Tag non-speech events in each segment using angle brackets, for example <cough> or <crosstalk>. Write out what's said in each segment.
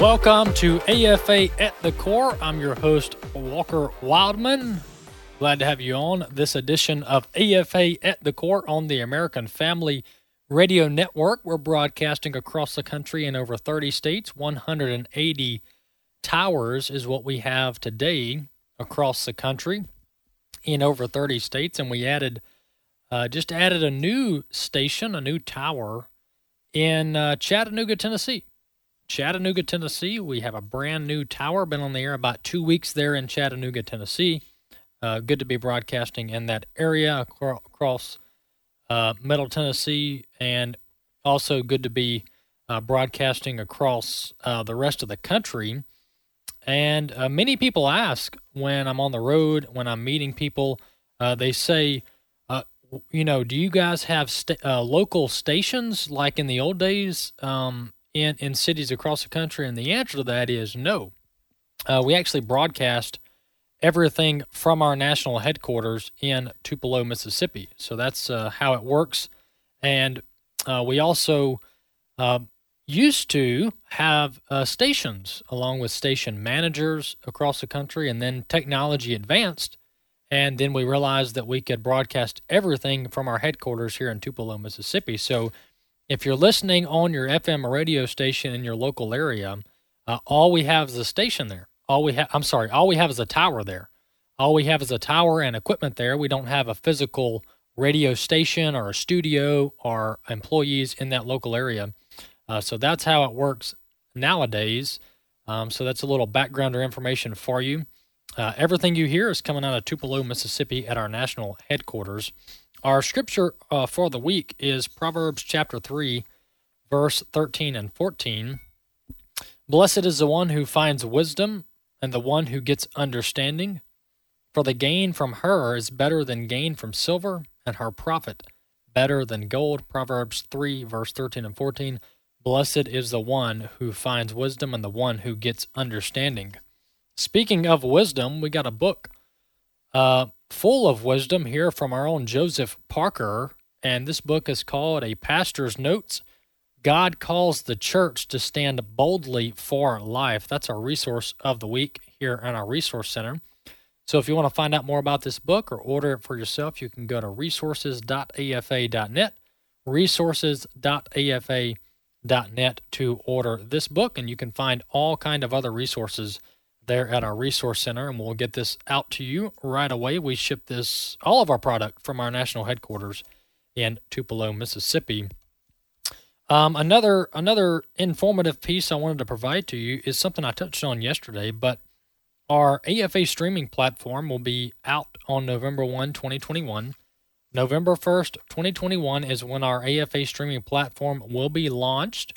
Welcome to AFA at the Core. I'm your host, Walker Wildmon. Glad to have you on this edition of AFA at the Core on the American Family Radio Network. We're broadcasting across the country in over 30 states. 180 towers is what we have today across the country in over 30 states. And we added, uh, just added a new station, a new tower in uh, Chattanooga, Tennessee. Chattanooga, Tennessee. We have a brand new tower. Been on the air about two weeks there in Chattanooga, Tennessee. Uh, good to be broadcasting in that area across uh, Middle Tennessee, and also good to be uh, broadcasting across uh, the rest of the country. And uh, many people ask when I'm on the road, when I'm meeting people, uh, they say, you know, do you guys have st- local stations like in the old days? Um, in, in cities across the country? And the answer to that is no. Uh, we actually broadcast everything from our national headquarters in Tupelo, Mississippi. So that's uh, how it works. And uh, we also uh, used to have uh, stations along with station managers across the country, and then technology advanced. And then we realized that we could broadcast everything from our headquarters here in Tupelo, Mississippi. So if you're listening on your FM radio station in your local area, uh, all we have is a station there. All we have, I'm sorry, all we have is a tower there. All we have is a tower and equipment there. We don't have a physical radio station or a studio or employees in that local area. Uh, so that's how it works nowadays. Um, so that's a little background or information for you. Uh, everything you hear is coming out of Tupelo, Mississippi at our national headquarters. Our scripture uh, for the week is Proverbs chapter 3, verse 13 and 14. Blessed is the one who finds wisdom and the one who gets understanding, for the gain from her is better than gain from silver, and her profit better than gold. Proverbs 3, verse 13 and 14. Blessed is the one who finds wisdom and the one who gets understanding. Speaking of wisdom, we got a book uh, full of wisdom here from our own Joseph Parker. And this book is called A Pastor's Notes. God calls the church to stand boldly for life. That's our resource of the week here in our resource center. So if you want to find out more about this book or order it for yourself, you can go to resources.afa.net, resources.afa.net to order this book and you can find all kind of other resources there at our resource center, and we'll get this out to you right away. We ship this, all of our product, from our national headquarters in Tupelo, Mississippi. Um, another another informative piece I wanted to provide to you is something I touched on yesterday, but our AFA streaming platform will be out on November 1, 2021. November 1st, 2021 is when our AFA streaming platform will be launched.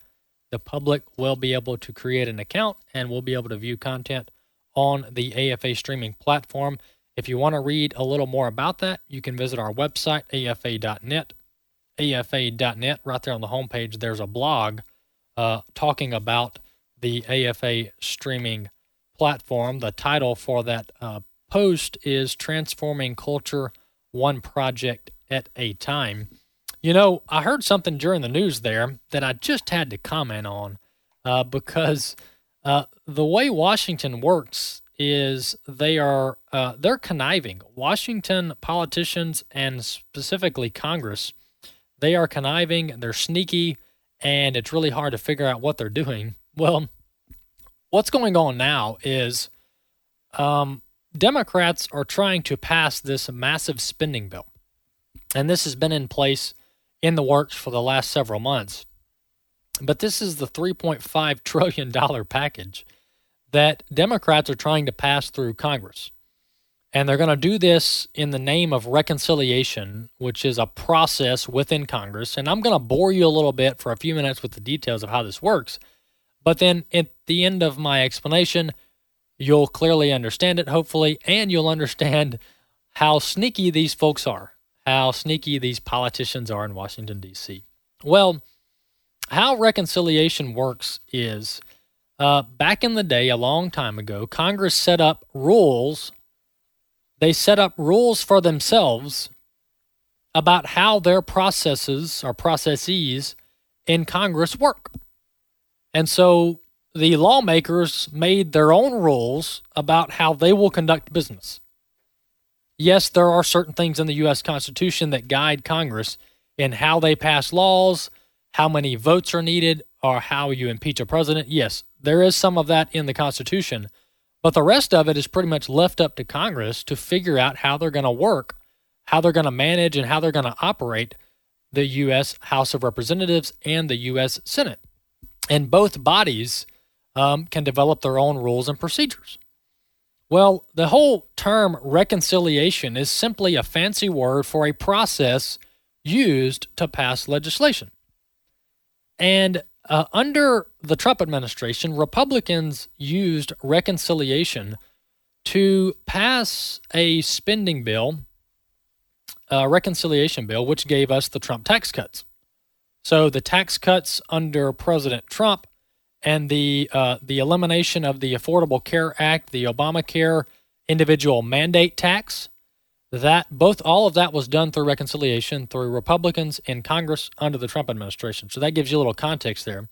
The public will be able to create an account and will be able to view content on the AFA streaming platform. If you want to read a little more about that, you can visit our website, afa.net. AFA.net, right there on the homepage, there's a blog uh, talking about the AFA streaming platform. The title for that uh, post is Transforming Culture One Project at a Time. You know, I heard something during the news there that I just had to comment on uh, because uh, the way Washington works is they are uh, they're conniving. Washington politicians and specifically Congress, they are conniving. They're sneaky, and it's really hard to figure out what they're doing. Well, what's going on now is um, Democrats are trying to pass this massive spending bill, and this has been in place in the works for the last several months. But this is the $3.5 trillion package that Democrats are trying to pass through Congress. And they're going to do this in the name of reconciliation, which is a process within Congress. And I'm going to bore you a little bit for a few minutes with the details of how this works. But then at the end of my explanation, you'll clearly understand it, hopefully, and you'll understand how sneaky these folks are, how sneaky these politicians are in Washington, D.C. Well, how reconciliation works is uh, back in the day, a long time ago, Congress set up rules. They set up rules for themselves about how their processes or processes in Congress work. And so the lawmakers made their own rules about how they will conduct business. Yes, there are certain things in the U.S. Constitution that guide Congress in how they pass laws, how many votes are needed, or how you impeach a president. Yes, there is some of that in the Constitution, but the rest of it is pretty much left up to Congress to figure out how they're going to work, how they're going to manage, and how they're going to operate the U.S. House of Representatives and the U.S. Senate. And both bodies um, can develop their own rules and procedures. Well, the whole term reconciliation is simply a fancy word for a process used to pass legislation. And uh, under the Trump administration, Republicans used reconciliation to pass a spending bill, a reconciliation bill, which gave us the Trump tax cuts. So the tax cuts under President Trump and the uh, the elimination of the Affordable Care Act, the Obamacare individual mandate tax, that both all of that was done through reconciliation through Republicans in Congress under the Trump administration. So that gives you a little context there.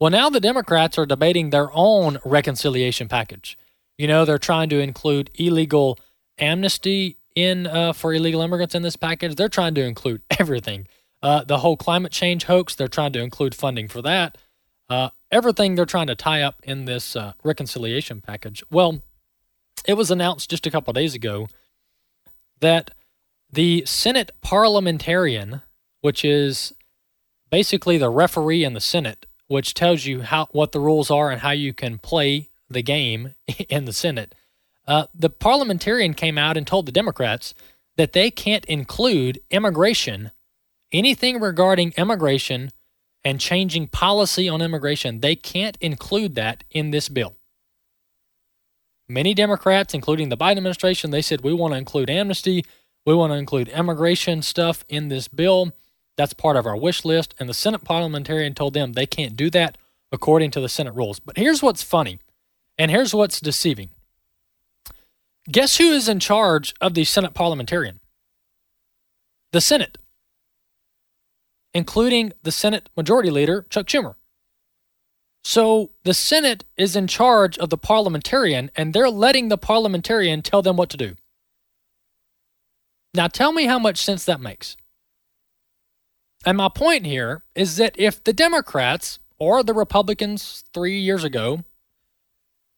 Well, now the Democrats are debating their own reconciliation package. You know, they're trying to include illegal amnesty in uh, for illegal immigrants in this package. They're trying to include <laughs> everything. Uh, the whole climate change hoax, they're trying to include funding for that. Uh, everything they're trying to tie up in this uh, reconciliation package. Well, it was announced just a couple days ago that the Senate parliamentarian, which is basically the referee in the Senate, which tells you how what the rules are and how you can play the game <laughs> in the Senate. Uh, the parliamentarian came out and told the Democrats that they can't include immigration, anything regarding immigration and changing policy on immigration. They can't include that in this bill. Many Democrats, including the Biden administration, they said we want to include amnesty, we want to include immigration stuff in this bill. That's part of our wish list. And the Senate parliamentarian told them they can't do that according to the Senate rules. But here's what's funny, and here's what's deceiving. Guess who is in charge of the Senate parliamentarian? The Senate, including the Senate Majority Leader, Chuck Schumer. So the Senate is in charge of the parliamentarian, and they're letting the parliamentarian tell them what to do. Now, tell me how much sense that makes. And my point here is that if the Democrats or the Republicans three years ago,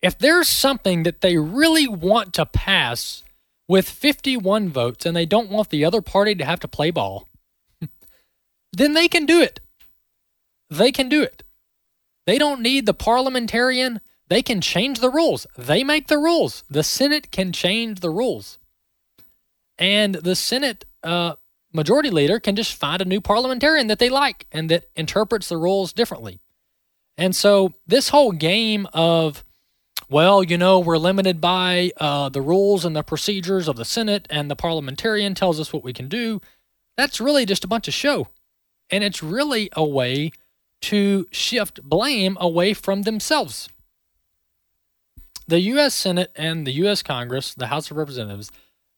if there's something that they really want to pass with 51 votes and they don't want the other party to have to play ball, <laughs> then they can do it. They can do it. They don't need the parliamentarian. They can change the rules. They make the rules. The Senate can change the rules. And the Senate uh, majority leader can just find a new parliamentarian that they like and that interprets the rules differently. And so this whole game of, well, you know, we're limited by uh, the rules and the procedures of the Senate, and the parliamentarian tells us what we can do, that's really just a bunch of show. And it's really a way to shift blame away from themselves. The U.S. Senate and the U.S. Congress, the House of Representatives,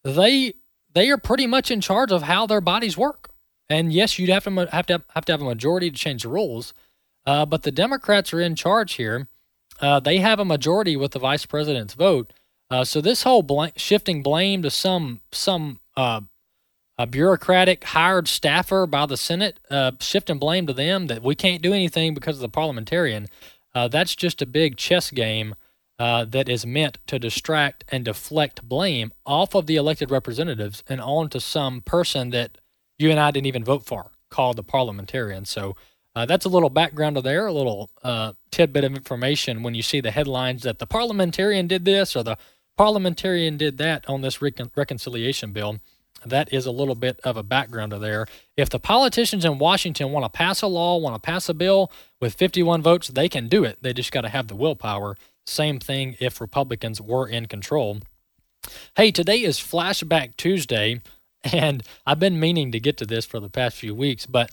they they are pretty much in charge of how their bodies work. And yes, you'd have to have to have to have a majority to change the rules, uh, but the Democrats are in charge here. Uh, they have a majority with the vice president's vote. Uh, so this whole bl- shifting blame to some some uh, a bureaucratic hired staffer by the Senate, uh, shifting blame to them that we can't do anything because of the parliamentarian. Uh, that's just a big chess game uh, that is meant to distract and deflect blame off of the elected representatives and onto some person that you and I didn't even vote for, called the parliamentarian. So uh, that's a little background of there, a little uh, tidbit of information when you see the headlines that the parliamentarian did this or the parliamentarian did that on this recon- reconciliation bill. That is a little bit of a background there. If the politicians in Washington want to pass a law, want to pass a bill with 51 votes, they can do it. They just got to have the willpower. Same thing if Republicans were in control. Hey, today is Flashback Tuesday, <laughs> and I've been meaning to get to this for the past few weeks, but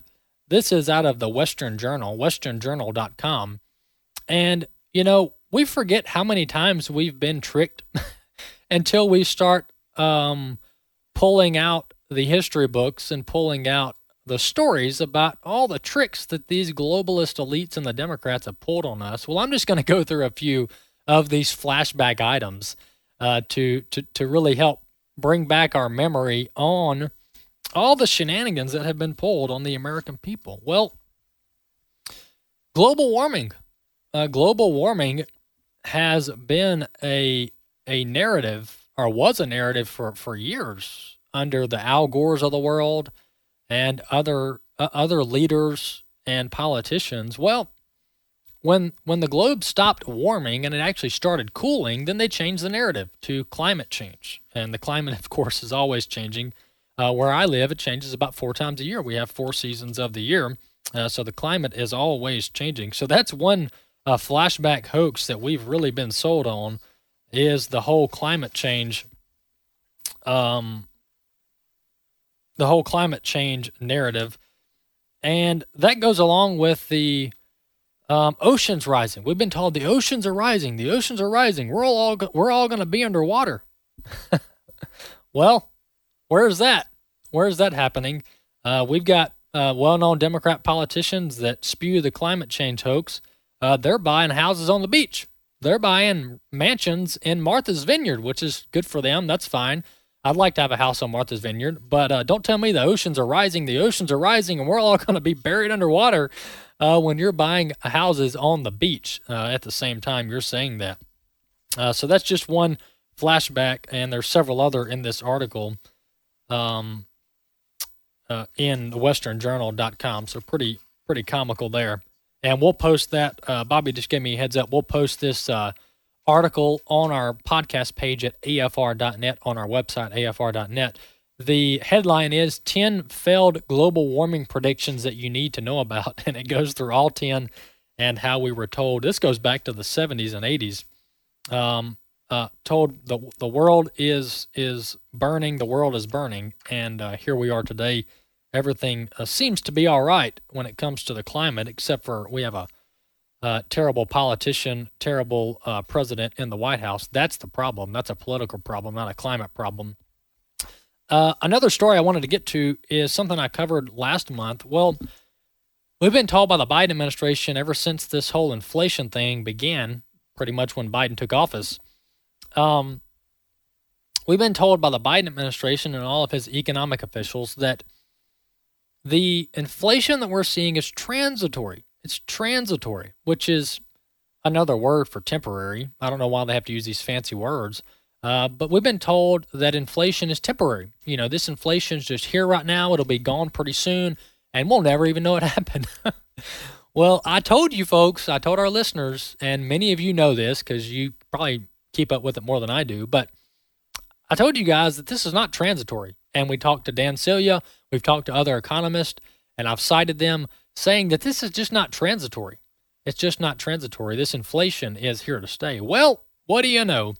this is out of the Western Journal, westernjournal.com. And, you know, we forget how many times we've been tricked <laughs> until we start um, pulling out the history books and pulling out the stories about all the tricks that these globalist elites and the Democrats have pulled on us. Well, I'm just going to go through a few of these flashback items uh, to, to to really help bring back our memory on all the shenanigans that have been pulled on the American people. Well, global warming, uh, global warming has been a a narrative or was a narrative for for years under the Al Gores of the world and other uh, other leaders and politicians. Well, when when the globe stopped warming and it actually started cooling, then they changed the narrative to climate change. And the climate, <laughs> of course, is always changing. Uh, where I live, it changes about four times a year. We have four seasons of the year, uh, so the climate is always changing. So that's one uh, flashback hoax that we've really been sold on is the whole climate change, um, the whole climate change narrative, and that goes along with the um, oceans rising. We've been told the oceans are rising. The oceans are rising. We're all we're all going to be underwater. <laughs> well, where's that? Where's that happening? Uh, we've got uh, well-known Democrat politicians that spew the climate change hoax. Uh, they're buying houses on the beach. They're buying mansions in Martha's Vineyard, which is good for them. That's fine. I'd like to have a house on Martha's Vineyard, but uh, don't tell me the oceans are rising. The oceans are rising, and we're all <laughs> going to be buried underwater uh, when you're buying houses on the beach uh, at the same time you're saying that. Uh, so that's just one flashback, and there's several other in this article. Um, uh, in the westernjournal.com. So pretty pretty comical there. And we'll post that. Uh, Bobby just gave me a heads up. We'll post this uh, article on our podcast page at afr.net on our website afr.net. The headline is 10 failed global warming predictions that you need to know about. <laughs> And it goes through all 10 and how we were told. This goes back to the 70s and 80s. Um, uh, told the the world is is burning, the world is burning, and uh, here we are today everything uh, seems to be all right when it comes to the climate, except for we have a uh, terrible politician, terrible uh, president in the White House. That's the problem. That's a political problem, not a climate problem. Uh, another story I wanted to get to is something I covered last month. Well, we've been told by the Biden administration ever since this whole inflation thing began, pretty much when Biden took office. Um, we've been told by the Biden administration and all of his economic officials that the inflation that we're seeing is transitory. It's transitory, which is another word for temporary. I don't know why they have to use these fancy words. Uh, but we've been told that inflation is temporary. You know, this inflation is just here right now. It'll be gone pretty soon, and we'll never even know it <laughs> happened. well, I told you folks, I told our listeners, and many of you know this because you probably keep up with it more than I do, but I told you guys that this is not transitory. And we talked to Dan Celia, we've talked to other economists, and I've cited them saying that this is just not transitory. It's just not transitory. This inflation is here to stay. Well, what do you know?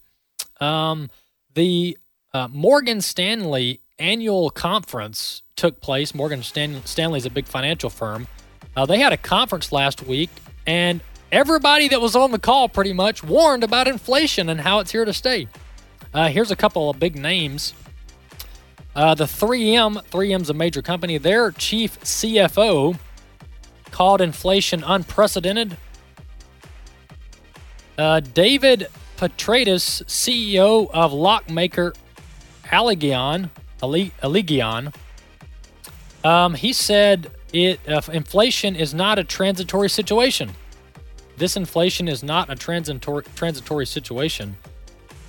Um, the uh, Morgan Stanley annual conference took place. Morgan Stan- Stanley is a big financial firm. Uh, they had a conference last week, and everybody that was on the call pretty much warned about inflation and how it's here to stay. Uh, here's a couple of big names uh, the 3M, 3M's a major company, their chief CFO called inflation unprecedented. Uh, David Petratis, CEO of lockmaker Allegion, Allegion, um, he said it uh, inflation is not a transitory situation. This inflation is not a transitory transitory situation.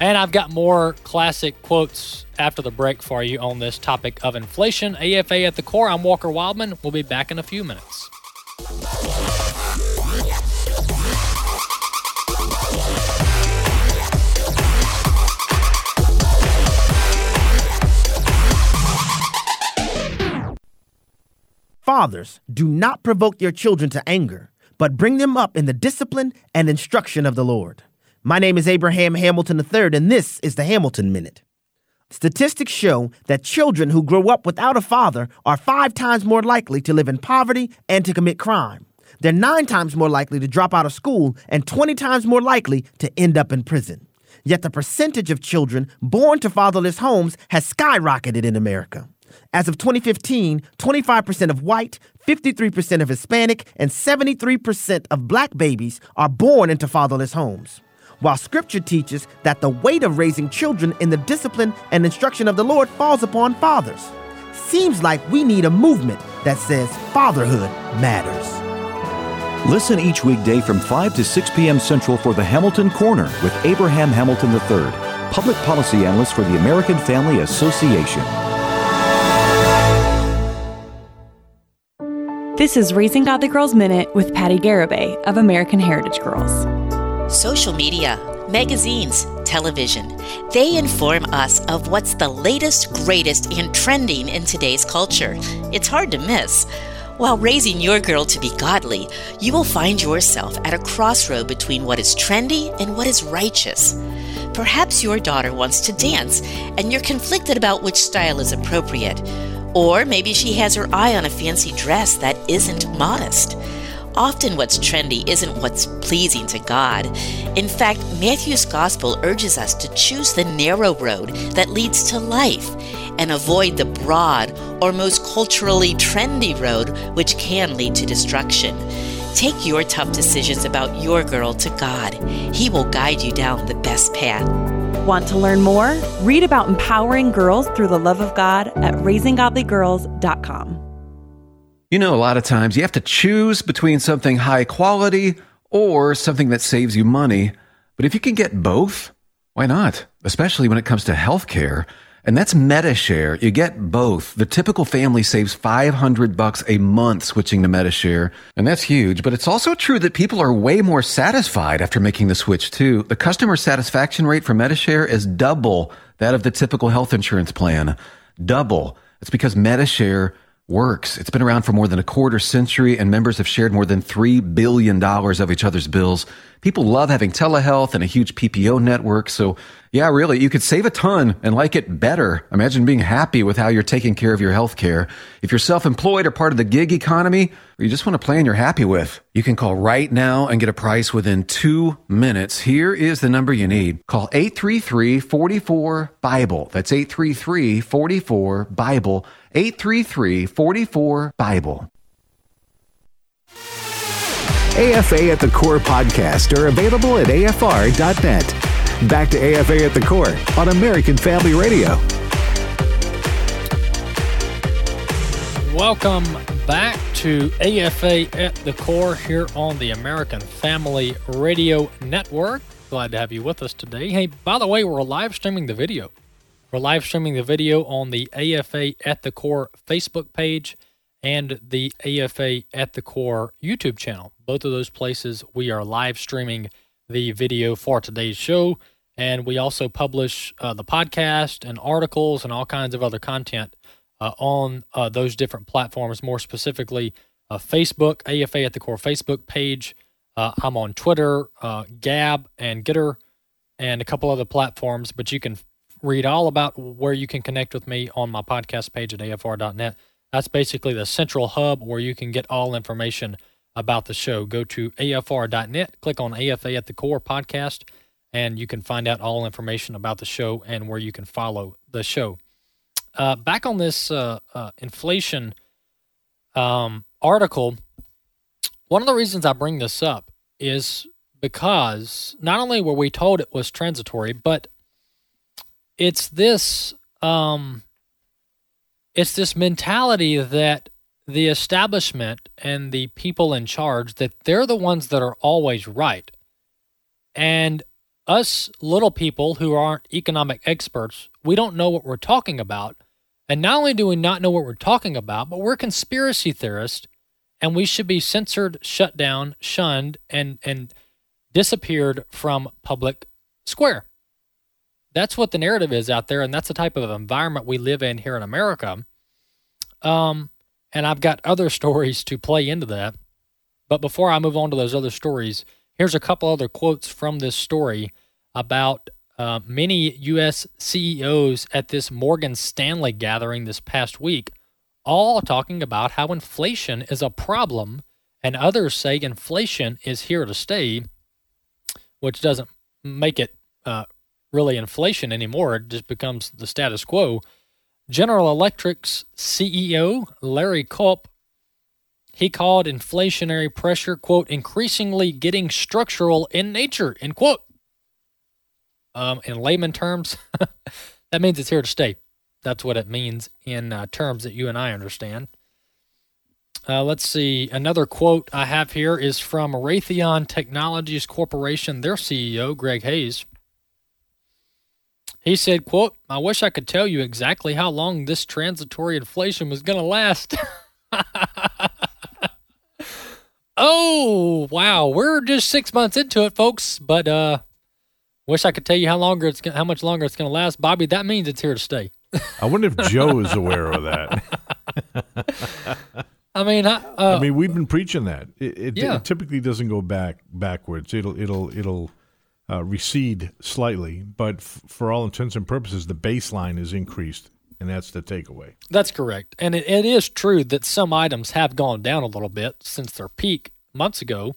And I've got more classic quotes after the break for you on this topic of inflation. AFA at the core. I'm Walker Wildmon. We'll be back in a few minutes. Fathers, do not provoke your children to anger, but bring them up in the discipline and instruction of the Lord. My name is Abraham Hamilton III, and this is the Hamilton Minute. Statistics show that children who grow up without a father are five times more likely to live in poverty and to commit crime. They're nine times more likely to drop out of school and 20 times more likely to end up in prison. Yet the percentage of children born to fatherless homes has skyrocketed in America. As of 2015, 25% of white, 53% of Hispanic, and 73% of black babies are born into fatherless homes. While scripture teaches that the weight of raising children in the discipline and instruction of the Lord falls upon fathers. Seems like we need a movement that says fatherhood matters. Listen each weekday from 5 to 6 p.m. Central for the Hamilton Corner with Abraham Hamilton III, public policy analyst for the American Family Association. This is Raising Godly Girls Minute with Patti Garibay of American Heritage Girls. Social media, magazines, television, they inform us of what's the latest, greatest, and trending in today's culture. It's hard to miss. While raising your girl to be godly, you will find yourself at a crossroad between what is trendy and what is righteous. Perhaps your daughter wants to dance and you're conflicted about which style is appropriate. Or maybe she has her eye on a fancy dress that isn't modest. Often, what's trendy isn't what's pleasing to God. In fact, Matthew's gospel urges us to choose the narrow road that leads to life and avoid the broad or most culturally trendy road, which can lead to destruction. Take your tough decisions about your girl to God. He will guide you down the best path. Want to learn more? Read about empowering girls through the love of God at raisinggodlygirls.com. You know, a lot of times you have to choose between something high quality or something that saves you money. But if you can get both, why not? Especially when it comes to healthcare. And that's Medi-Share. You get both. The typical family saves 500 bucks a month switching to Medi-Share, and that's huge. But it's also true that people are way more satisfied after making the switch too. The customer satisfaction rate for Medi-Share is double that of the typical health insurance plan. Double. It's because Medi-Share works. It's been around for more than a quarter century, and members have shared more than $3 billion of each other's bills. People love having telehealth and a huge PPO network. So, yeah, really, you could save a ton and like it better. Imagine being happy with how you're taking care of your health care. If you're self employed or part of the gig economy, or you just want a plan you're happy with, you can call right now and get a price within two minutes. Here is the number you need. Call 833 44 Bible. That's 833 44 Bible. 833 44 Bible. AFA at the Core podcast are available at afr.net. Back to AFA at the Core on American Family Radio. Welcome back to AFA at the Core here on the American Family Radio Network. Glad to have you with us today. Hey, by the way, we're live streaming the video. We're live streaming the video on the AFA at the Core Facebook page and the AFA at the Core YouTube channel. Both of those places, we are live streaming the video for today's show. And we also publish uh, the podcast and articles and all kinds of other content uh, on uh, those different platforms, more specifically, uh, Facebook, AFA at the Core Facebook page. Uh, I'm on Twitter, uh, Gab, and Gettr, and a couple other platforms, but you can read all about where you can connect with me on my podcast page at afr.net. That's basically the central hub where you can get all information about the show. Go to afr.net, click on AFA at the Core podcast, and you can find out all information about the show and where you can follow the show. Uh, back on this uh, uh, inflation um, article, one of the reasons I bring this up is because not only were we told it was transitory, but it's this um, it's this mentality that the establishment and the people in charge that they're the ones that are always right. And us little people who aren't economic experts we don't know what we're talking about. And not only do we not know what we're talking about but we're conspiracy theorists and we should be censored shut down shunned and and disappeared from public square that's what the narrative is out there and that's the type of environment we live in here in america um, And I've got other <laughs> stories to play into that. But before I move on to those other stories, here's a couple other quotes from this story about uh, many U.S. CEOs at this Morgan Stanley gathering this past week, all talking about how inflation is a problem, and others say inflation is here to stay, which doesn't make it uh, really inflation anymore. It just becomes the status quo. General Electric's CEO, Larry Culp, he called inflationary pressure, quote, increasingly getting structural in nature, end quote. Um, in layman terms, <laughs> that means it's here to stay. That's what it means in uh, terms that you and I understand. Uh, let's see. Another quote I have here is from Raytheon Technologies Corporation, their CEO, Greg Hayes. He said, quote, I wish I could tell you exactly how long this transitory inflation was going to last. <laughs> oh, wow. We're just six months into it, folks. But uh, wish I could tell you how longer it's how much longer it's going to last. Bobby, that means it's here to stay. I wonder if Joe is aware of that. <laughs> I mean, I, uh, I mean, we've been preaching that. It, it, Yeah. it typically doesn't go back backwards. It'll it'll it'll uh, recede slightly, but f- for all intents and purposes, the baseline is increased, and that's the takeaway. That's correct. And it, it is true that some items have gone down a little bit since their peak months ago,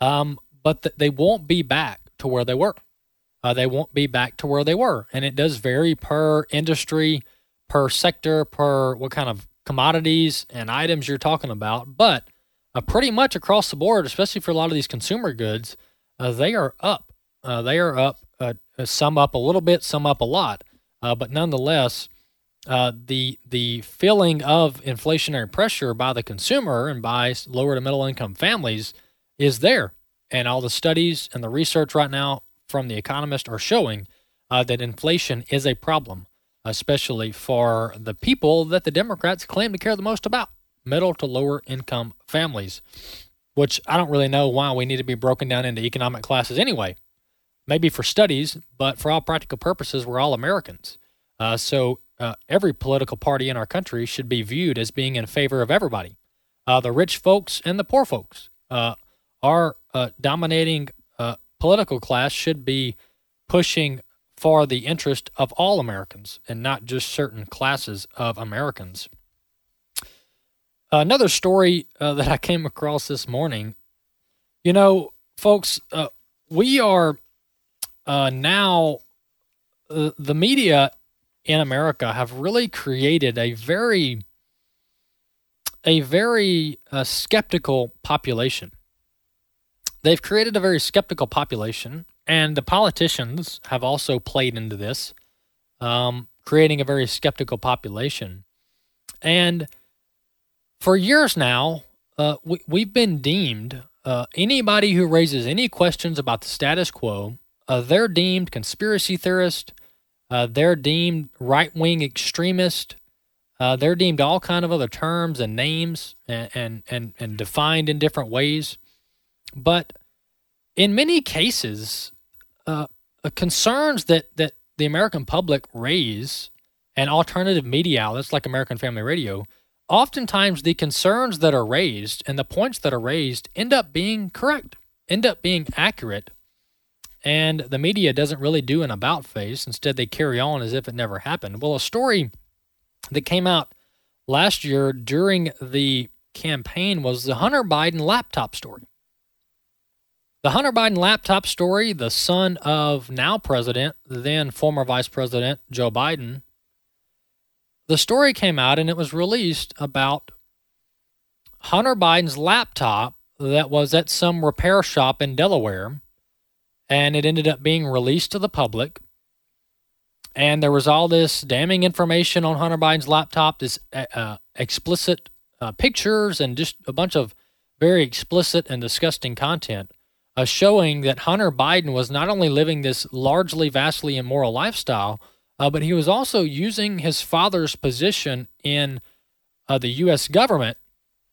um, but th- they won't be back to where they were. Uh, they won't be back to where they were. And it does vary per industry, per sector, per what kind of commodities and items you're talking about. But uh, pretty much across the board, especially for a lot of these consumer goods, uh, they are up. Uh, they are up, uh, some up a little bit, some up a lot. Uh, but nonetheless, uh, the the feeling of inflationary pressure by the consumer and by lower to middle income families is there, and all the studies and the research right now from the Economist are showing uh, that inflation is a problem, especially for the people that the Democrats claim to care the most about, middle to lower income families. Which I don't really know why we need to be broken down into economic classes anyway. Maybe for studies, but for all practical purposes, we're all Americans. Uh, so uh, every political party in our country should be viewed as being in favor of everybody, uh, the rich folks and the poor folks. Uh, our uh, dominating uh, political class should be pushing for the interest of all Americans and not just certain classes of Americans. Another story that I came across this morning, you know, folks, we are uh, now uh, the media in America have really created a very a very uh, skeptical population. They've created a very skeptical population, and the politicians have also played into this, um, creating a very skeptical population. And for years now, uh, we, we've been deemed uh, anybody who raises any questions about the status quo, uh, they're deemed conspiracy theorist. Uh, they're deemed right wing extremist. Uh, they're deemed all kind of other terms and names and, and, and, and defined in different ways. But in many cases, uh, concerns that, that the American public raise and alternative media outlets like American Family Radio, oftentimes the concerns that are raised and the points that are raised end up being correct, end up being accurate. And the media doesn't really do an about face. Instead, they carry on as if it never happened. Well, a story that came out last year during the campaign was the Hunter Biden laptop story. The Hunter Biden laptop story, the son of now President, then former Vice President Joe Biden, the story came out and it was released about Hunter Biden's laptop that was at some repair shop in Delaware, and it ended up being released to the public. And there was all this damning information on Hunter Biden's laptop, this uh, explicit uh, pictures, and just a bunch of very explicit and disgusting content uh, showing that Hunter Biden was not only living this largely, vastly immoral lifestyle, uh, but he was also using his father's position in uh, the U.S. government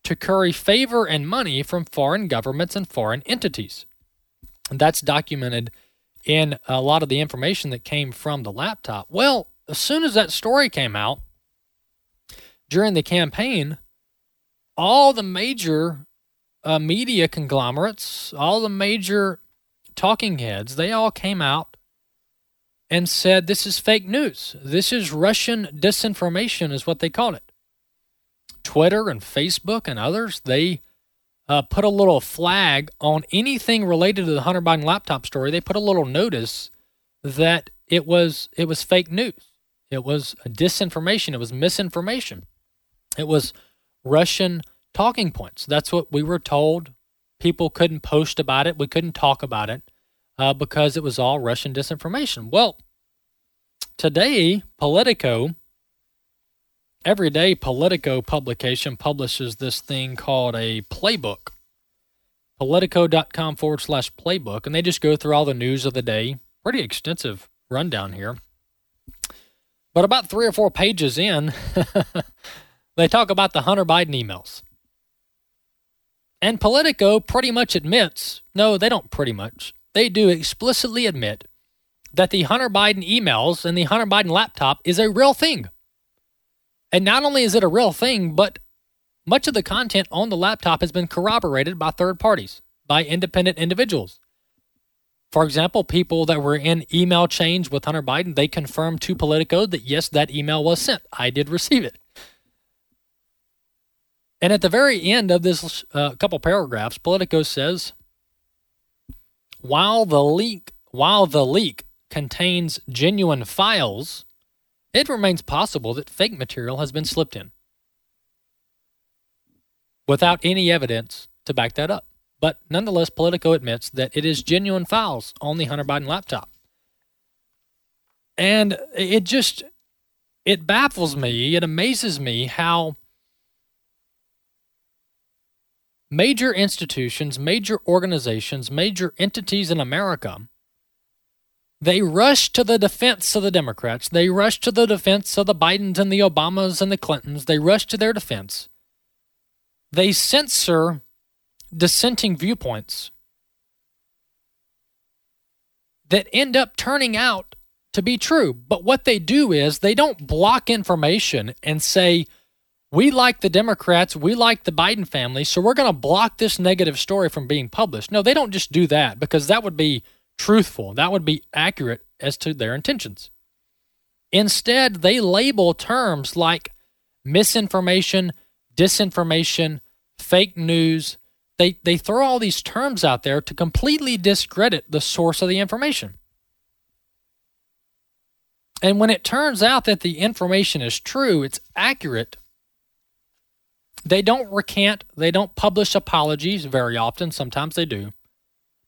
to curry favor and money from foreign governments and foreign entities. That's documented in a lot of the information that came from the laptop. Well, as soon as that story came out during the campaign, all the major uh, media conglomerates, all the major talking heads, they all came out and said this is fake news. This is Russian disinformation, is what they called it. Twitter and Facebook and others, they uh, put a little flag on anything related to the Hunter Biden laptop story. They put a little notice that it was it was fake news. It was disinformation. It was misinformation. It was Russian talking points. That's what we were told. People couldn't post about it. We couldn't talk about it uh, because it was all Russian disinformation. Well, today, Politico, everyday Politico publication publishes this thing called a playbook. Politico.com forward slash playbook, and they just go through all the news of the day. Pretty extensive rundown here. But about three or four pages in, <laughs> they talk about the Hunter Biden emails. And Politico pretty much admits no, they don't pretty much. They do explicitly admit that the Hunter Biden emails and the Hunter Biden laptop is a real thing. And not only is it a real thing, but much of the content on the laptop has been corroborated by third parties, by independent individuals. For example, people that were in email chains with Hunter Biden, they confirmed to Politico that yes, that email was sent. I did receive it. And at the very end of this uh, couple paragraphs, Politico says, while the leak while the leak contains genuine files, it remains possible that fake material has been slipped in without any evidence to back that up. But nonetheless, Politico admits that it is genuine files on the Hunter Biden laptop. And it just it baffles me, it amazes me how major institutions, major organizations, major entities in America they rush to the defense of the Democrats. They rush to the defense of the Bidens and the Obamas and the Clintons. They rush to their defense. They censor dissenting viewpoints that end up turning out to be true. But what they do is they don't block information and say, we like the Democrats, we like the Biden family, so we're going to block this negative story from being published. No, they don't just do that because that would be truthful, that would be accurate as to their intentions. Instead, they label terms like misinformation, disinformation, fake news, they, they throw all these terms out there to completely discredit the source of the information. And when it turns out that the information is true, it's accurate, they don't recant, they don't publish apologies very often, sometimes they do.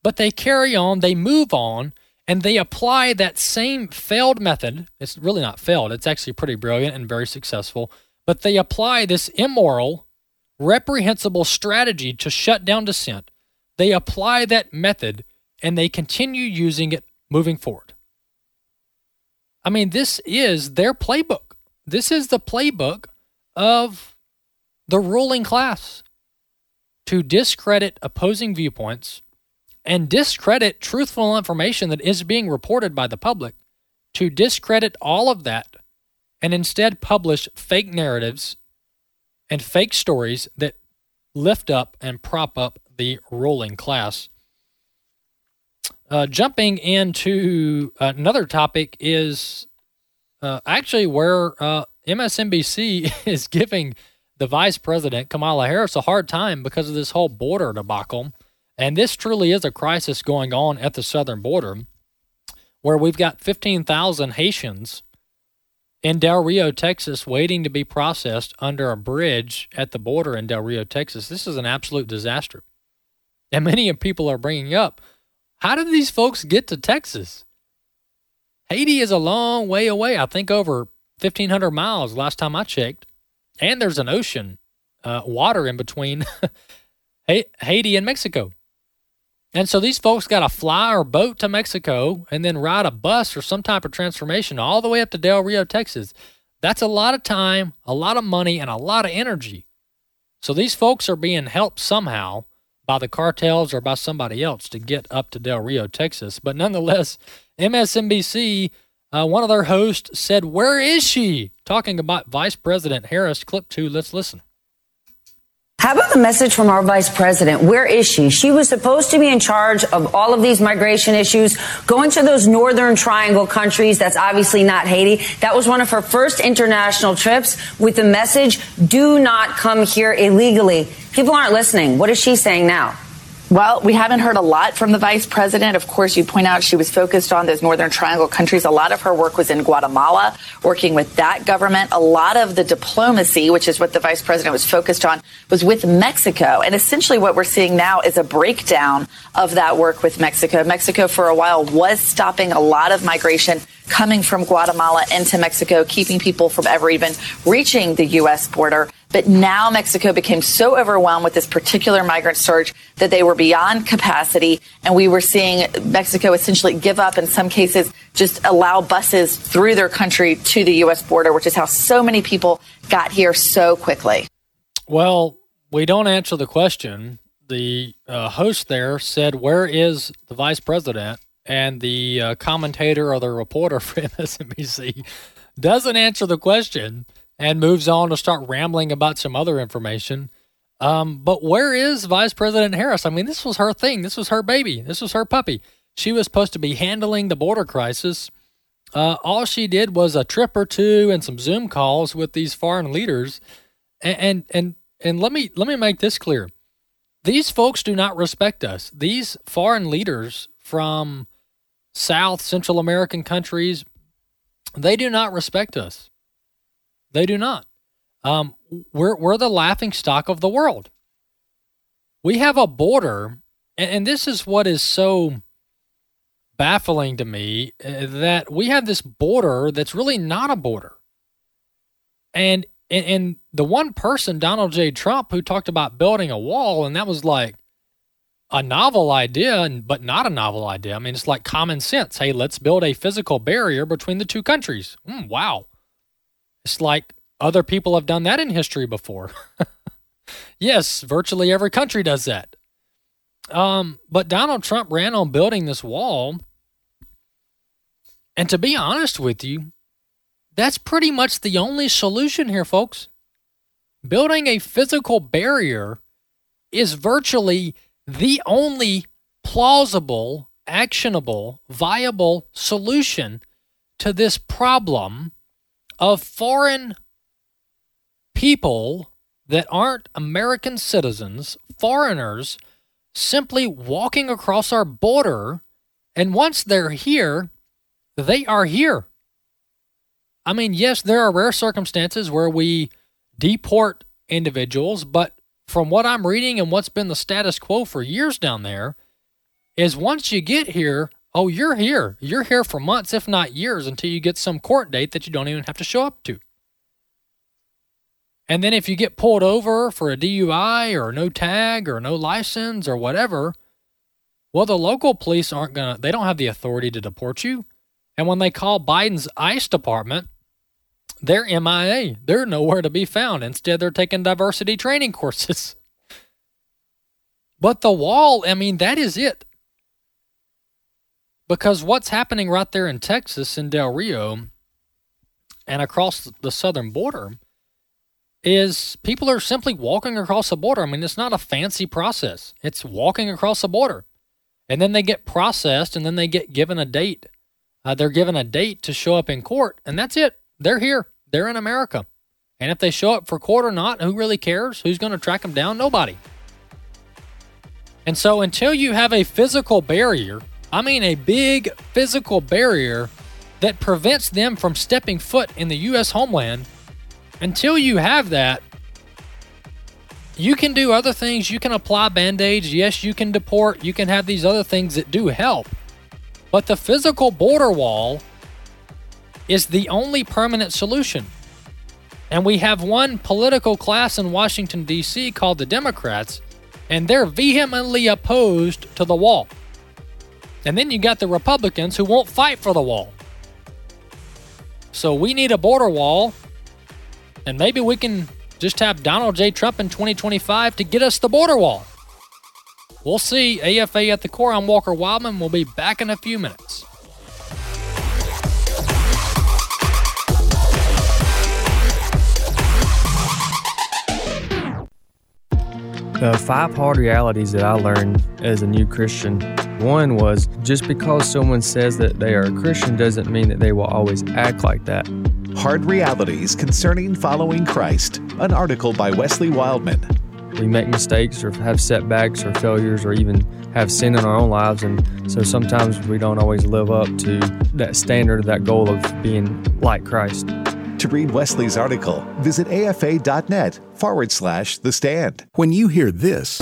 But they carry on, they move on, and they apply that same failed method. It's really not failed, it's actually pretty brilliant and very successful. But they apply this immoral, reprehensible strategy to shut down dissent. They apply that method and they continue using it moving forward. I mean, this is their playbook. This is the playbook of the ruling class to discredit opposing viewpoints and discredit truthful information that is being reported by the public, to discredit all of that and instead publish fake narratives and fake stories that lift up and prop up the ruling class. Uh, jumping into another topic is uh, actually where uh, MSNBC <laughs> is giving the vice president, Kamala Harris, a hard time because of this whole border debacle. And this truly is a crisis going on at the southern border where we've got 15,000 Haitians in Del Rio, Texas, waiting to be processed under a bridge at the border in Del Rio, Texas. This is an absolute disaster. And many <laughs> people are bringing up how did these folks get to Texas? Haiti is a long way away, I think over 1,500 miles last time I checked. And there's an ocean, uh, water in between <laughs> Haiti and Mexico. And so these folks got to fly or boat to Mexico and then ride a bus or some type of transformation all the way up to Del Rio, Texas. That's a lot of time, a lot of money, and a lot of energy. So these folks are being helped somehow by the cartels or by somebody else to get up to Del Rio, Texas. But nonetheless, MSNBC, uh, one of their hosts said, Where is she? Talking about Vice President Harris. Clip two, let's listen. How about the message from our vice president? Where is she? She was supposed to be in charge of all of these migration issues, going to those northern triangle countries. That's obviously not Haiti. That was one of her first international trips with the message, do not come here illegally. People aren't listening. What is she saying now? Well, we haven't heard a lot from the vice president. Of course, you point out she was focused on those Northern Triangle countries. A lot of her work was in Guatemala, working with that government. A lot of the diplomacy, which is what the vice president was focused on, was with Mexico. And essentially what we're seeing now is a breakdown of that work with Mexico. Mexico, for a while, was stopping a lot of migration coming from Guatemala into Mexico, keeping people from ever even reaching the U.S. border. But now Mexico became so overwhelmed with this particular migrant surge that they were beyond capacity. And we were seeing Mexico essentially give up, in some cases, just allow buses through their country to the U.S. border, which is how so many people got here so quickly. Well, we don't answer the question. The uh, host there said, Where is the vice president? And the uh, commentator or the reporter <laughs> for MSNBC doesn't answer the question and moves on to start rambling about some other information. Um, but where is Vice President Harris? I mean, this was her thing. This was her baby. This was her puppy. She was supposed to be handling the border crisis. Uh, all she did was a trip or two and some Zoom calls with these foreign leaders. And, and and and let me let me make this clear: these folks do not respect us. These foreign leaders from South Central American countries, they do not respect us. They do not. Um, we're we're the laughing stock of the world. We have a border, and, and this is what is so baffling to me uh, that we have this border that's really not a border. And, and and the one person, Donald J. Trump, who talked about building a wall, and that was like a novel idea, but not a novel idea. I mean, it's like common sense. Hey, let's build a physical barrier between the two countries. Mm, wow. It's like other people have done that in history before. <laughs> yes, virtually every country does that. Um, but Donald Trump ran on building this wall. And to be honest with you, that's pretty much the only solution here, folks. Building a physical barrier is virtually the only plausible, actionable, viable solution to this problem of foreign people that aren't American citizens, foreigners, simply walking across our border. And once they're here, they are here. I mean, yes, there are rare circumstances where we deport individuals, but from what I'm reading and what's been the status quo for years down there, is once you get here, oh, you're here. You're here for months, if not years, until you get some court date that you don't even have to show up to. And then if you get pulled over for a DUI or no tag or no license or whatever, well, the local police aren't going to, they don't have the authority to deport you. And when they call Biden's ICE department, they're MIA. They're nowhere to be found. Instead, they're taking diversity training courses. <laughs> But the wall, I mean, that is it. Because what's happening right there in Texas, in Del Rio, and across the southern border, is people are simply walking across the border. I mean, it's not a fancy process. It's walking across the border. And then they get processed and then they get given a date. Uh, they're given a date to show up in court, and that's it. They're here. They're in America. And if they show up for court or not, who really cares? Who's going to track them down? Nobody. And so until you have a physical barrier, I mean a big physical barrier that prevents them from stepping foot in the U.S. homeland, until you have that, you can do other things. You can apply band aids. Yes, you can deport. You can have these other things that do help. But the physical border wall is the only permanent solution. And we have one political class in Washington, D.C. called the Democrats, and they're vehemently opposed to the wall. And then you got the Republicans who won't fight for the wall. So we need a border wall and maybe we can just have Donald J. Trump in 2025 to get us the border wall. We'll see. AFA at the core. I'm Walker Wildmon. We'll be back in a few minutes. Uh, five hard realities that I learned as a new Christian. One was just because someone says that they are a Christian doesn't mean that they will always act like that. Hard Realities Concerning Following Christ, an article by Wesley Wildmon. We make mistakes or have setbacks or failures or even have sin in our own lives. And so sometimes we don't always live up to that standard, that goal of being like Christ. To read Wesley's article, visit afa.net forward slash the stand. When you hear this,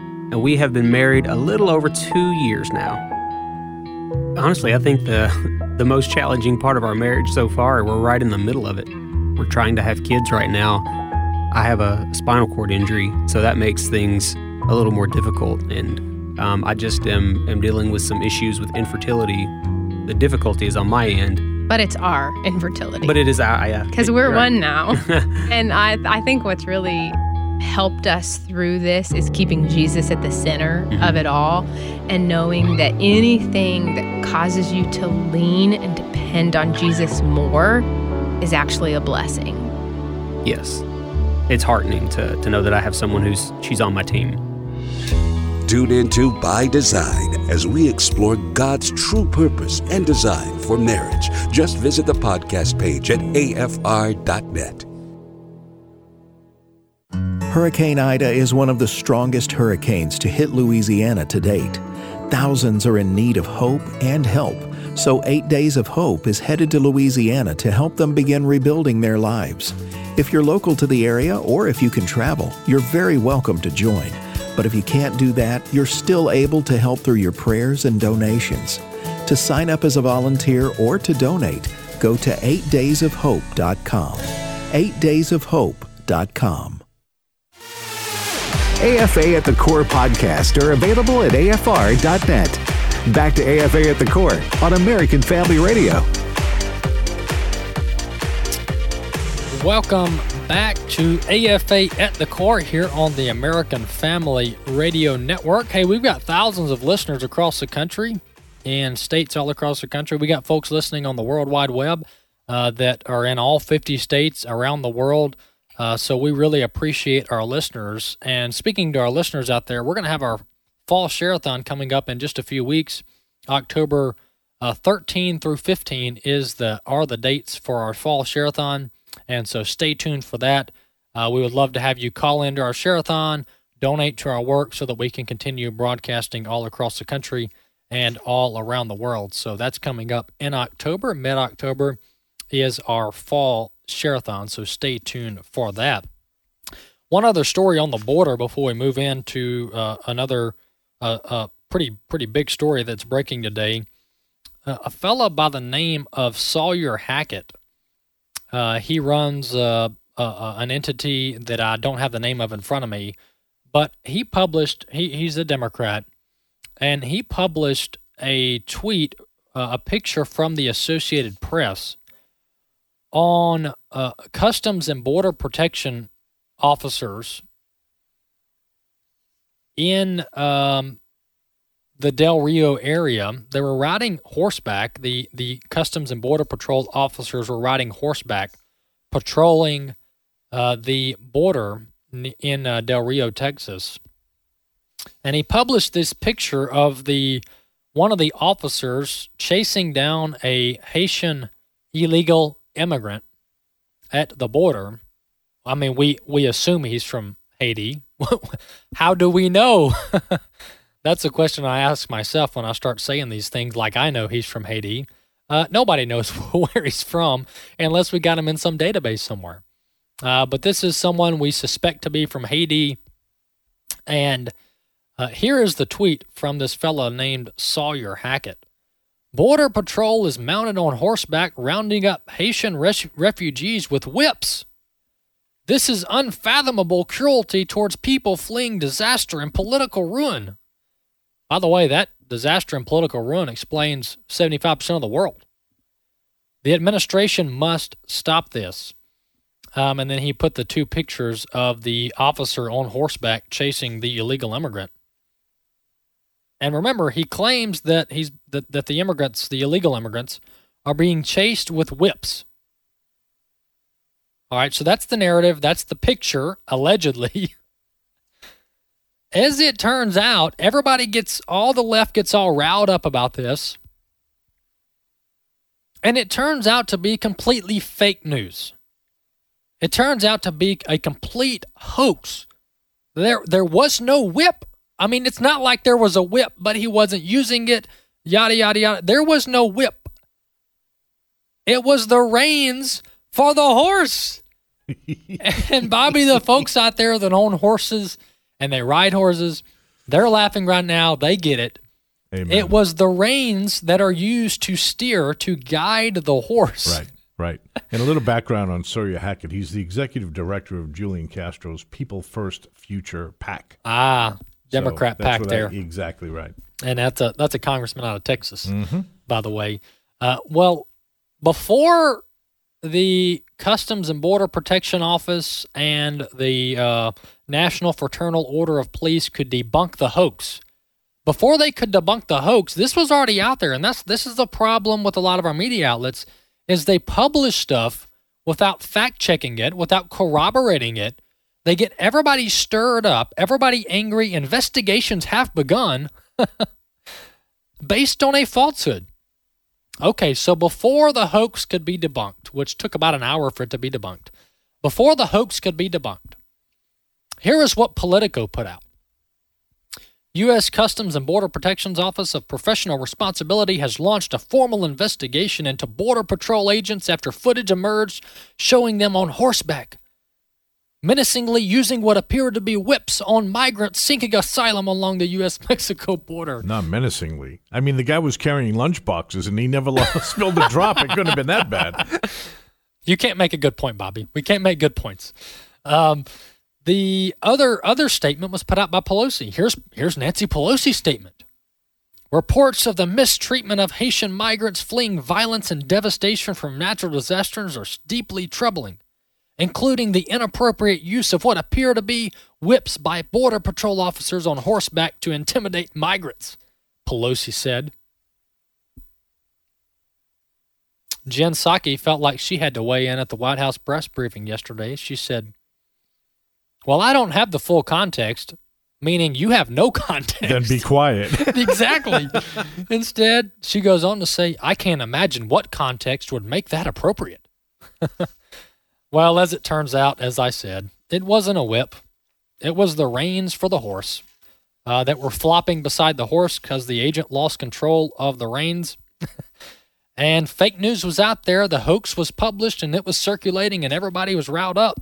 and we have been married a little over two years now. Honestly, I think the <laughs> the most challenging part of our marriage so far, we're right in the middle of it. We're trying to have kids right now. I have a spinal cord injury, so that makes things a little more difficult, and um, I just am, am dealing with some issues with infertility. The difficulty is on my end. But it's our infertility. But it is our, yeah. Because we're right. one now. <laughs> and I, I think what's really helped us through this is keeping Jesus at the center mm-hmm. of it all and knowing that anything that causes you to lean and depend on Jesus more is actually a blessing. Yes. It's heartening to, to know that I have someone who's she's on my team. Tune into By Design as we explore God's true purpose and design for marriage. Just visit the podcast page at afr.net. Hurricane Ida is one of the strongest hurricanes to hit Louisiana to date. Thousands are in need of hope and help, so Eight Days of Hope is headed to Louisiana to help them begin rebuilding their lives. If you're local to the area or if you can travel, you're very welcome to join. But if you can't do that, you're still able to help through your prayers and donations. To sign up as a volunteer or to donate, go to 8daysofhope.com. 8daysofhope.com. AFA at the Core podcast are available at afr.net. Back to AFA at the Core on American Family Radio. Welcome back to AFA at the Core here on the American Family Radio Network. Hey, we've got thousands of listeners across the country and states all across the country. We got folks listening on the World Wide Web uh, that are in all 50 states around the world. Uh, so we really appreciate our listeners. And speaking to our listeners out there, we're going to have our fall shareathon coming up in just a few weeks. October uh, 13 through 15 is the are the dates for our fall shareathon, and so stay tuned for that. Uh, we would love to have you call into our shareathon, donate to our work, so that we can continue broadcasting all across the country and all around the world. So that's coming up in October, mid October is our fall Shareathon, so stay tuned for that. One other story on the border before we move into uh, another uh, uh, pretty pretty big story that's breaking today. Uh, a fella by the name of Sawyer Hackett. Uh, he runs uh, an entity that I don't have the name of in front of me, but he published. He, he's a Democrat, and he published a tweet, a picture from the Associated Press on uh, Customs and Border Protection officers in um, the Del Rio area. They were riding horseback. The the Customs and Border Patrol officers were riding horseback, patrolling uh, the border in uh, Del Rio, Texas. And he published this picture of the one of the officers chasing down a Haitian illegal immigrant at the border. I mean, we, we assume he's from Haiti. <laughs> How do we know? <laughs> That's a question I ask myself when I start saying these things like I know he's from Haiti. Uh, nobody knows <laughs> where he's from unless we got him in some database somewhere. Uh, but this is someone we suspect to be from Haiti. And uh, here is the tweet from this fellow named Sawyer Hackett. Border Patrol is mounted on horseback rounding up Haitian res- refugees with whips. This is unfathomable cruelty towards people fleeing disaster and political ruin. By the way, that disaster and political ruin explains 75% of the world. The administration must stop this. Um, and then he put the two pictures of the officer on horseback chasing the illegal immigrant. And remember, he claims that he's that, that the immigrants, the illegal immigrants, are being chased with whips. All right, so that's the narrative, that's the picture, allegedly. <laughs> As it turns out, everybody gets all the left gets all riled up about this. And it turns out to be completely fake news. It turns out to be a complete hoax. There there was no whip. I mean, it's not like there was a whip, but he wasn't using it, yada yada yada. There was no whip. It was the reins for the horse. <laughs> and Bobby, the folks out there that own horses and they ride horses, they're laughing right now. They get it. Amen. It was the reins that are used to steer, to guide the horse. Right, right. And a little background on Sawyer Hackett. He's the executive director of Julian Castro's People First Future PAC. Ah, Democrat so that's PAC what there. I- exactly right. and that's a that's a congressman out of Texas, Mhm. by the way. Uh, well, before the Customs and Border Protection Office and the uh, National Fraternal Order of Police could debunk the hoax, before they could debunk the hoax, this was already out there, and that's this is the problem with a lot of our media outlets is they publish stuff without fact checking it, without corroborating it. They get everybody stirred up, everybody angry. Investigations have begun <laughs> based on a falsehood. Okay, so before the hoax could be debunked, which took about an hour for it to be debunked, before the hoax could be debunked, here is what Politico put out. U.S. Customs and Border Protection's Office of Professional Responsibility has launched a formal investigation into Border Patrol agents after footage emerged showing them on horseback, menacingly using what appeared to be whips on migrants seeking asylum along the U.S. <laughs> Mexico border. Not menacingly. I mean, the guy was carrying lunch boxes and he never <laughs> lo- spilled a drop. It couldn't have been that bad. <laughs> You can't make a good point, Bobby. We can't make good points. Um, the other other statement was put out by Pelosi. Here's here's Nancy Pelosi's statement. Reports of the mistreatment of Haitian migrants fleeing violence and devastation from natural disasters are deeply troubling, including the inappropriate use of what appear to be whips by Border Patrol officers on horseback to intimidate migrants, Pelosi said. Jen Psaki felt like she had to weigh in at the White House press briefing yesterday. She said, Well, I don't have the full context, meaning you have no <laughs> context. Then be quiet. <laughs> exactly. Instead, she goes on to say, I can't imagine what context would make that appropriate. <laughs> well, as it turns out, as I said, it wasn't a whip, it was the reins for the horse uh, that were flopping beside the horse because the agent lost control of the reins. <laughs> and fake news was out there. The hoax was published and it was circulating, and everybody was riled up.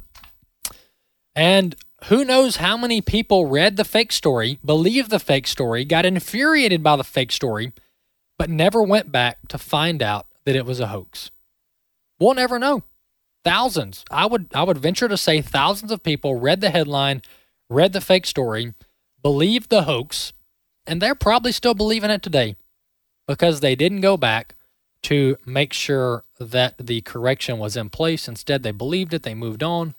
And who knows how many people read the fake story, believed the fake story, got infuriated by the fake story, but never went back to find out that it was a hoax. We'll never know. Thousands. I would I would venture to say thousands of people read the headline, read the fake story, believed the hoax, and they're probably still believing it today because they didn't go back to make sure that the correction was in place. Instead, they believed it, they moved on,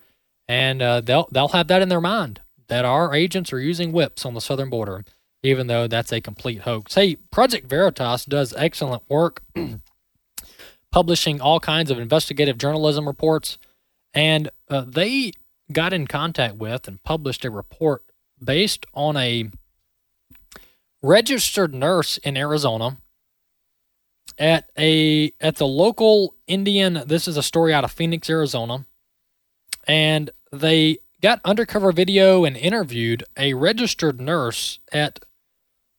and uh, they'll they'll have that in their mind that our agents are using whips on the southern border, even though that's a complete hoax. Hey, Project Veritas does excellent work, <clears throat> publishing all kinds of investigative journalism reports, and uh, they got in contact with and published a report based on a registered nurse in Arizona at a at the local Indian. This is a story out of Phoenix, Arizona, and they got undercover video and interviewed a registered nurse at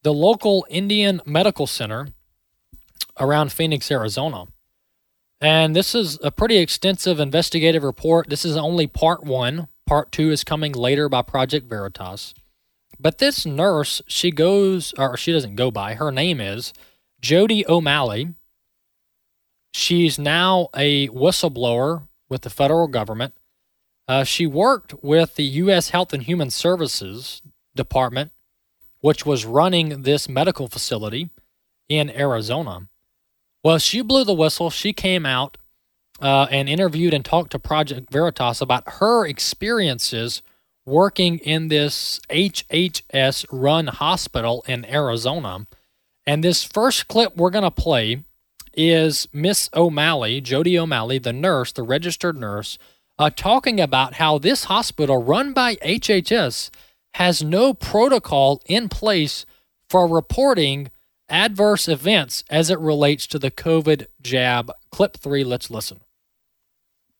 the local Indian medical center around Phoenix, Arizona. And this is a pretty extensive investigative report. This is only part one. Part two is coming later by Project Veritas. But this nurse, she goes, or she doesn't go by, her name is Jodi O'Malley. She's now a whistleblower with the federal government. Uh, she worked with the U.S. Health and Human Services Department, which was running this medical facility in Arizona. Well, she blew the whistle. She came out uh, and interviewed and talked to Project Veritas about her experiences working in this HHS run hospital in Arizona. And this first clip we're going to play is Miss O'Malley, Jodi O'Malley, the nurse, the registered nurse, uh, talking about how this hospital run by HHS has no protocol in place for reporting adverse events as it relates to the COVID jab. Clip three, let's listen.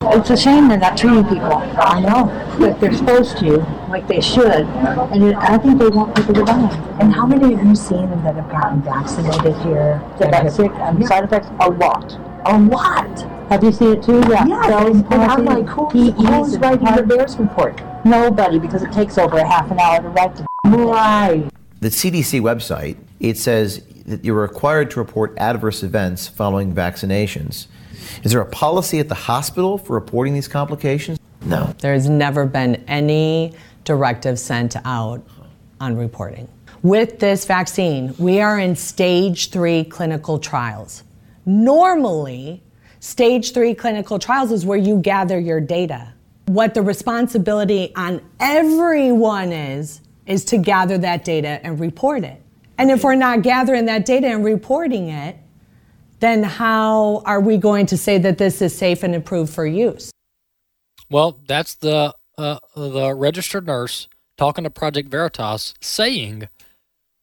It's a shame they're not treating people. I know, that they're supposed to, like they should. And it, I think they want people to die. And how many have you seen that have gotten vaccinated here? That got sick and um, side effects? A lot. A lot. Have you seen it too? Yeah. Yeah, Cells and, and I'm like, who, PEs who's writing the VAERS report? Nobody, because it takes over a half an hour to write the Right. The CDC website, it says that you're required to report adverse events following vaccinations. Is there a policy at the hospital for reporting these complications? No. There's never been any directive sent out on reporting. With this vaccine, we are in stage three clinical trials. Normally, stage three clinical trials is where you gather your data. What the responsibility on everyone is, is to gather that data and report it. And if we're not gathering that data and reporting it, then how are we going to say that this is safe and approved for use? Well, that's the uh, the registered nurse talking to Project Veritas saying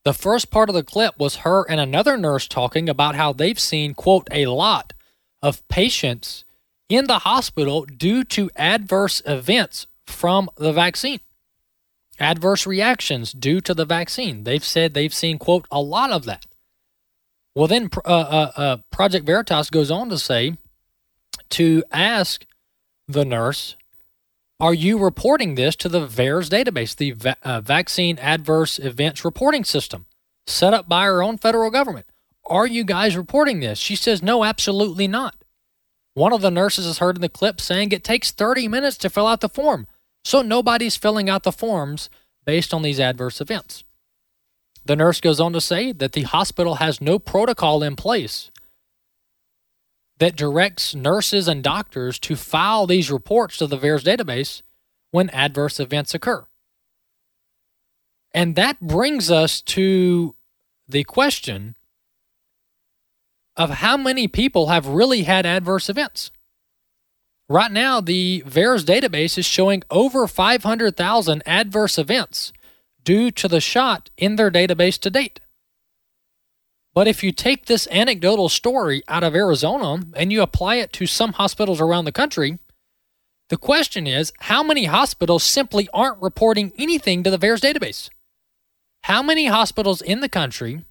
the first part of the clip was her and another nurse talking about how they've seen quote a lot of patients in the hospital due to adverse events from the vaccine. Adverse reactions due to the vaccine. They've said they've seen quote a lot of that. Well, then uh, uh, uh, Project Veritas goes on to say to ask the nurse, Are you reporting this to the VAERS database, the va- uh, Vaccine Adverse Events Reporting System set up by our own federal government? Are you guys reporting this? She says, No, absolutely not. One of the nurses is heard in the clip saying it takes 30 minutes to fill out the form. So nobody's filling out the forms based on these adverse events. The nurse goes on to say that the hospital has no protocol in place that directs nurses and doctors to file these reports to the VAERS database when adverse events occur. And that brings us to the question of how many people have really had adverse events. Right now, the VAERS database is showing over 500,000 adverse events due to the shot in their database to date. But if you take this anecdotal story out of Arizona and you apply it to some hospitals around the country, the question is how many hospitals simply aren't reporting anything to the VAERS database? How many hospitals in the country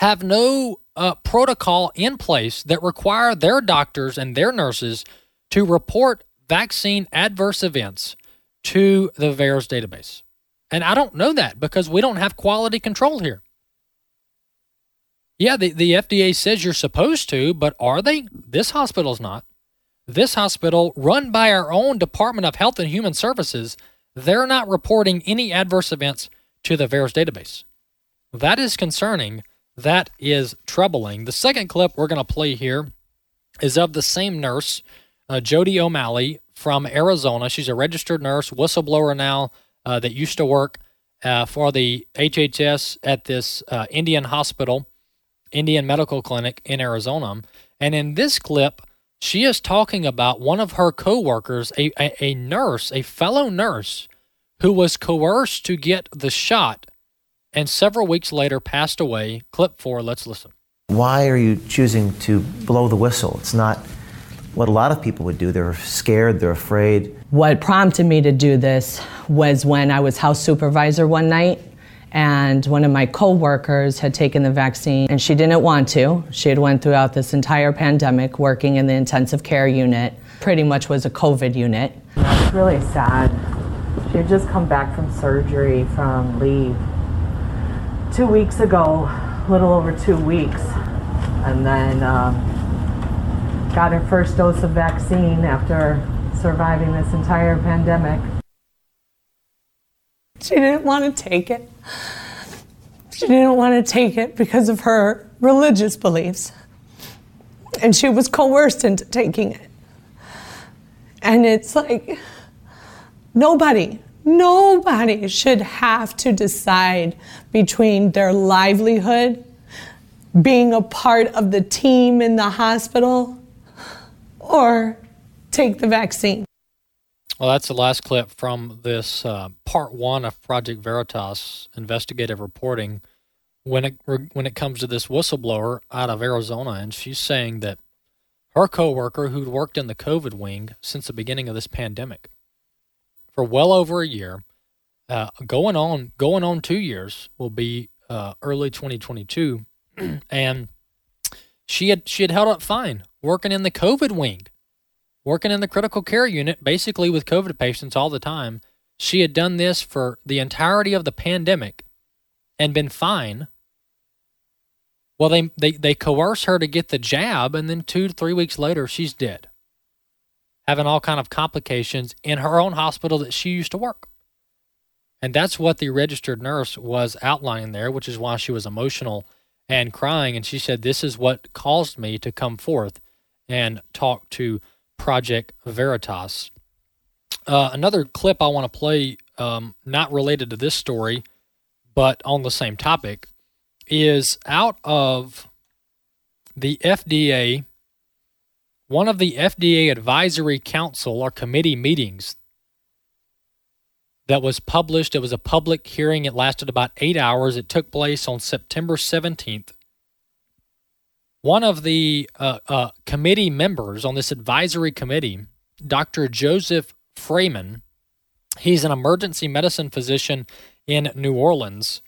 have no uh, protocol in place that require their doctors and their nurses to report vaccine adverse events to the VAERS database? And I don't know that because we don't have quality control here. Yeah, the, the FDA says you're supposed to, but are they? This hospital's not. This hospital, run by our own Department of Health and Human Services, they're not reporting any adverse events to the VAERS database. That is concerning. That is troubling. The second clip we're going to play here is of the same nurse, uh, Jodi O'Malley from Arizona. She's a registered nurse, whistleblower now, uh, that used to work uh, for the HHS at this uh, Indian hospital, Indian Medical Clinic in Arizona. And in this clip, she is talking about one of her coworkers, a, a, a nurse, a fellow nurse, who was coerced to get the shot and several weeks later passed away. Clip four, let's listen. Why are you choosing to blow the whistle? It's not what a lot of people would do. They're scared, they're afraid. What prompted me to do this was when I was house supervisor one night and one of my coworkers had taken the vaccine and she didn't want to. She had went throughout this entire pandemic working in the intensive care unit. Pretty much was a COVID unit. It's really sad. She had just come back from surgery from leave two weeks ago, a little over two weeks, and then um, got her first dose of vaccine after surviving this entire pandemic. She didn't want to take it. She didn't want to take it because of her religious beliefs. And she was coerced into taking it. And it's like, nobody, nobody should have to decide between their livelihood, being a part of the team in the hospital, or take the vaccine. Well, that's the last clip from this uh, part one of Project Veritas investigative reporting. When it when it comes to this whistleblower out of Arizona, and she's saying that her coworker, who'd worked in the COVID wing since the beginning of this pandemic, for well over a year, uh, going on going on two years will be uh, early 2022, <clears throat> and she had she had held up fine working in the COVID wing working in the critical care unit, basically with COVID patients all the time. She had done this for the entirety of the pandemic and been fine. Well, they, they, they coerce her to get the jab, and then two to three weeks later, she's dead, having all kind of complications in her own hospital that she used to work. And that's what the registered nurse was outlining there, which is why she was emotional and crying. And she said, This is what caused me to come forth and talk to Project Veritas. Uh, another clip I want to play, um, not related to this story, but on the same topic, is out of the FDA, one of the FDA Advisory Council or committee meetings that was published. It was a public hearing. It lasted about eight hours. It took place on September 17th one of the uh, uh, committee members on this advisory committee, Dr. Joseph Fraiman, he's an emergency medicine physician in New Orleans.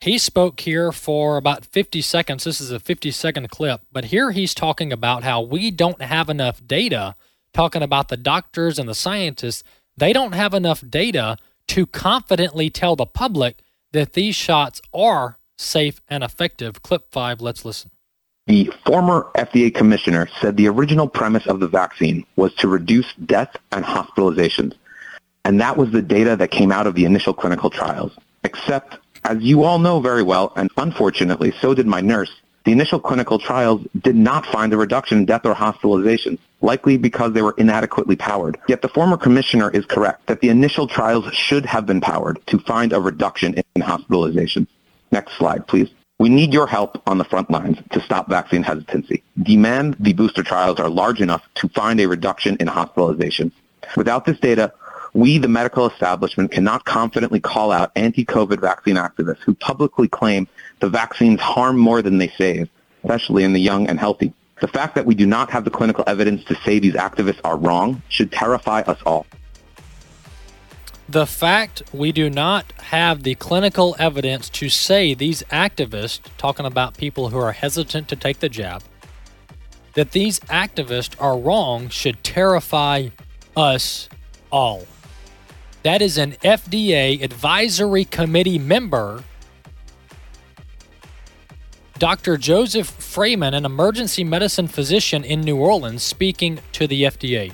He spoke here for about 50 seconds. This is a 50 second clip, but here he's talking about how we don't have enough data, talking about the doctors and the scientists. They don't have enough data to confidently tell the public that these shots are safe and effective. Clip five, let's listen. The former FDA commissioner said the original premise of the vaccine was to reduce death and hospitalizations. And that was the data that came out of the initial clinical trials. Except, as you all know very well, and unfortunately so did my nurse, the initial clinical trials did not find a reduction in death or hospitalizations, likely because they were inadequately powered. Yet the former commissioner is correct that the initial trials should have been powered to find a reduction in hospitalizations. Next slide, please. We need your help on the front lines to stop vaccine hesitancy. Demand the booster trials are large enough to find a reduction in hospitalizations. Without this data, we, the medical establishment, cannot confidently call out anti-COVID vaccine activists who publicly claim the vaccines harm more than they save, especially in the young and healthy. The fact that we do not have the clinical evidence to say these activists are wrong should terrify us all. The fact we do not have the clinical evidence to say these activists, talking about people who are hesitant to take the jab, that these activists are wrong should terrify us all. That is an FDA advisory committee member, Dr. Joseph Fraiman, an emergency medicine physician in New Orleans, speaking to the FDA.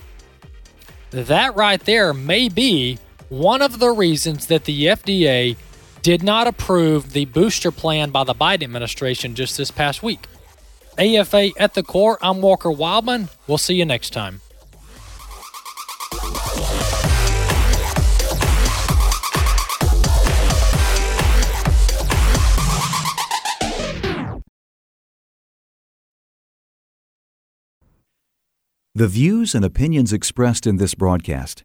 That right there may be one of the reasons that the FDA did not approve the booster plan by the Biden administration just this past week. AFA at the core, I'm Walker Wildmon. We'll see you next time. The views and opinions expressed in this broadcast